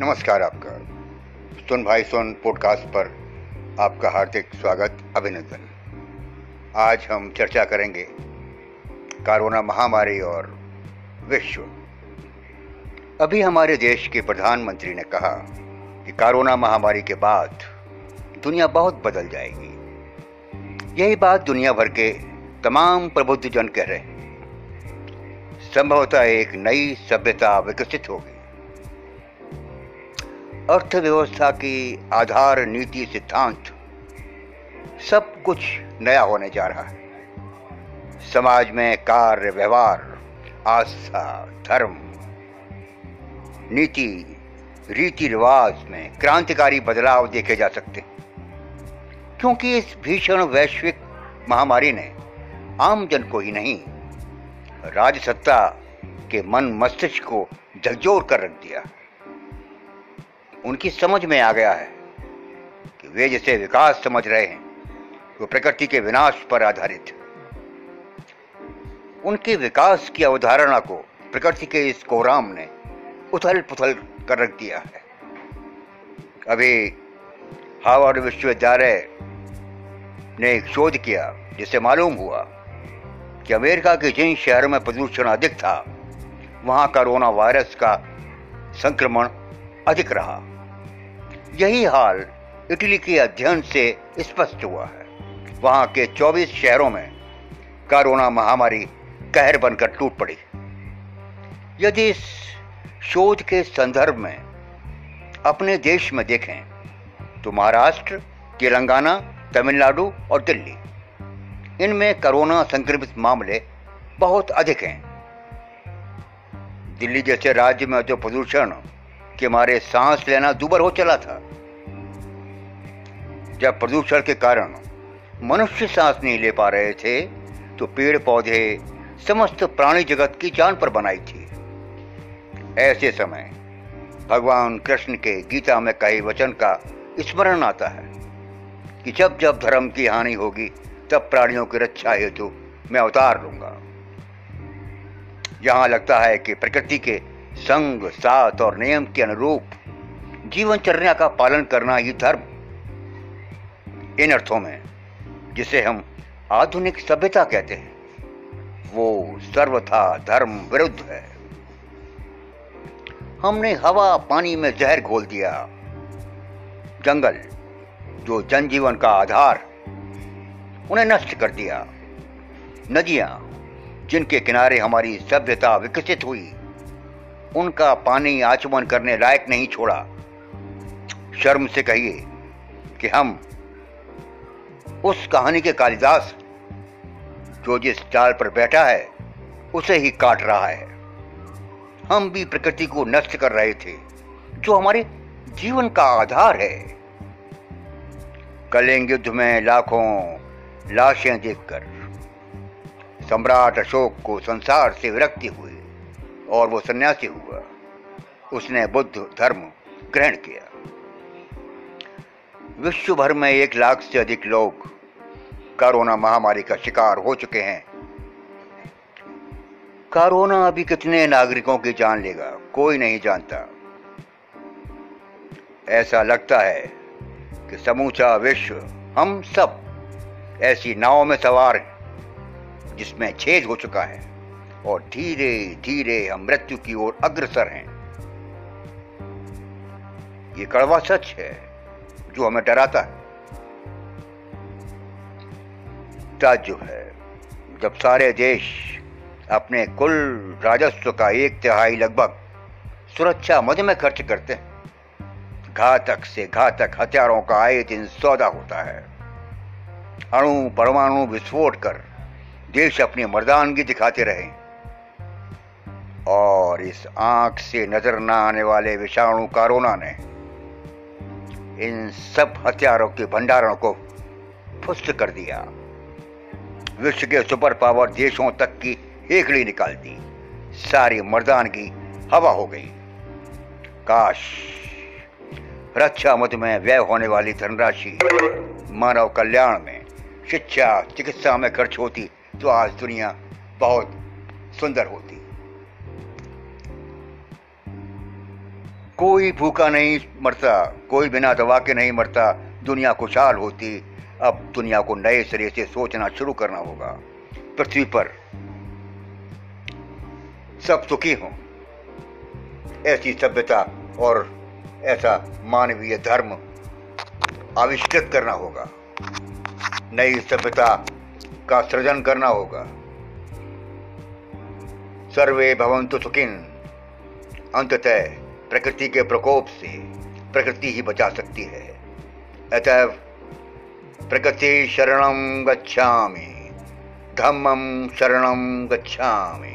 नमस्कार आपका। सुन भाई सुन पॉडकास्ट पर आपका हार्दिक स्वागत, अभिनंदन। आज हम चर्चा करेंगे कोरोना महामारी और विश्व। अभी हमारे देश के प्रधानमंत्री ने कहा कि कोरोना महामारी के बाद दुनिया बहुत बदल जाएगी। यही बात दुनिया भर के तमाम प्रबुद्ध जन कह रहे हैं। संभवतः एक नई सभ्यता विकसित होगी। अर्थव्यवस्था की आधार नीति सिद्धांत सब कुछ नया होने जा रहा है। समाज में कार्य व्यवहार, आस्था, धर्म, नीति, रीति रिवाज में क्रांतिकारी बदलाव देखे जा सकते क्योंकि इस भीषण वैश्विक महामारी ने आम जन को ही नहीं, राजसत्ता के मन मस्तिष्क को झकझोर कर रख दिया। उनकी समझ में आ गया है कि वे जिसे विकास समझ रहे हैं, वो प्रकृति के विनाश पर आधारित उनके विकास की अवधारणा को प्रकृति के इस कोराम ने उथल पुथल कर रख दिया है। अभी हार्वर्ड विश्वविद्यालय ने एक शोध किया, जिससे मालूम हुआ कि अमेरिका के जिन शहरों में प्रदूषण अधिक था, वहाँ कोरोना वायरस का संक्रमण अधिक रहा। यही हाल इटली के अध्ययन से स्पष्ट हुआ है। वहाँ के 24 शहरों में कोरोना महामारी कहर बनकर टूट पड़ी। यदि इस शोध के संदर्भ में अपने देश में देखें तो महाराष्ट्र, तेलंगाना, तमिलनाडु और दिल्ली, इनमें कोरोना संक्रमित मामले बहुत अधिक हैं। दिल्ली जैसे राज्य में जो प्रदूषण के मारे सांस लेना दुबर हो चला था। जब प्रदूषण के कारण मनुष्य सांस नहीं ले पा रहे थे तो पेड़ पौधे समस्त प्राणी जगत की जान पर बनाई थी। ऐसे समय भगवान कृष्ण के गीता में कई वचन का स्मरण आता है कि जब जब धर्म की हानि होगी, तब प्राणियों की रक्षा हेतु मैं अवतार लूँगा। यहाँ लगता है कि प्रकृति के संग साथ और नियम के अनुरूप जीवनचर्या का पालन करना ही धर्म। इन अर्थों में, जिसे हम आधुनिक सभ्यता कहते हैं, वो सर्वथा धर्म विरुद्ध है। हमने हवा पानी में जहर घोल दिया। जंगल, जो जनजीवन का आधार, उन्हें नष्ट कर दिया। नदियाँ, जिनके किनारे हमारी सभ्यता विकसित हुई उनका पानी आचमन करने लायक नहीं छोड़ा। शर्म से कहिए कि हम उस कहानी के कालिदास जो जिस चाल पर बैठा है, उसे ही काट रहा है। हम भी प्रकृति को नष्ट कर रहे थे, जो हमारे जीवन का आधार है। कलिंग युद्ध में लाखों लाशें देखकर सम्राट अशोक को संसार से विरक्ति हुई और वो सन्यासी हुआ। उसने बुद्ध धर्म ग्रहण किया। विश्व भर में एक लाख से अधिक लोग कोरोना महामारी का शिकार हो चुके हैं। कोरोना अभी कितने नागरिकों की जान लेगा, कोई नहीं जानता। ऐसा लगता है कि समूचा विश्व, हम सब ऐसी नाव में सवार हैं, जिसमें छेद हो चुका है। और धीरे धीरे हम मृत्यु की ओर अग्रसर हैं। ये कड़वा सच है जो हमें डराता है। ताज्जुब है, जब सारे देश अपने कुल राजस्व का एक तिहाई लगभग सुरक्षा मद में खर्च करते हैं। घातक से घातक हथियारों का आए दिन सौदा होता है। अणु, परमाणु विस्फोट कर देश अपनी मर्दानगी दिखाते रहे। और इस आँख से नज़र न आने वाले विषाणु कारोना ने इन सब हथियारों के भंडारण को फुस्त कर दिया। विश्व के सुपर पावर देशों तक की हेकड़ी निकाल दी। सारी मर्दान की हवा हो गई। काश रक्षा मत में व्यय होने वाली धनराशि मानव कल्याण में, शिक्षा, चिकित्सा में खर्च होती तो आज दुनिया बहुत सुंदर होती। कोई भूखा नहीं मरता, कोई बिना दवा के नहीं मरता, दुनिया खुशहाल होती। अब दुनिया को नए सिरे से सोचना शुरू करना होगा। पृथ्वी पर सब सुखी हों। ऐसी सभ्यता और ऐसा मानवीय धर्म आविष्कृत करना होगा। नई सभ्यता का सृजन करना होगा। सर्वे भवंतु सुखिन। अंततः प्रकृति के प्रकोप से प्रकृति ही बचा सकती है। अतः प्रकृति शरण गच्छामि धम्मम शरण गच्छामि।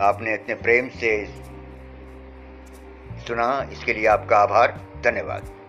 आपने इतने प्रेम से सुना, इसके लिए आपका आभार, धन्यवाद।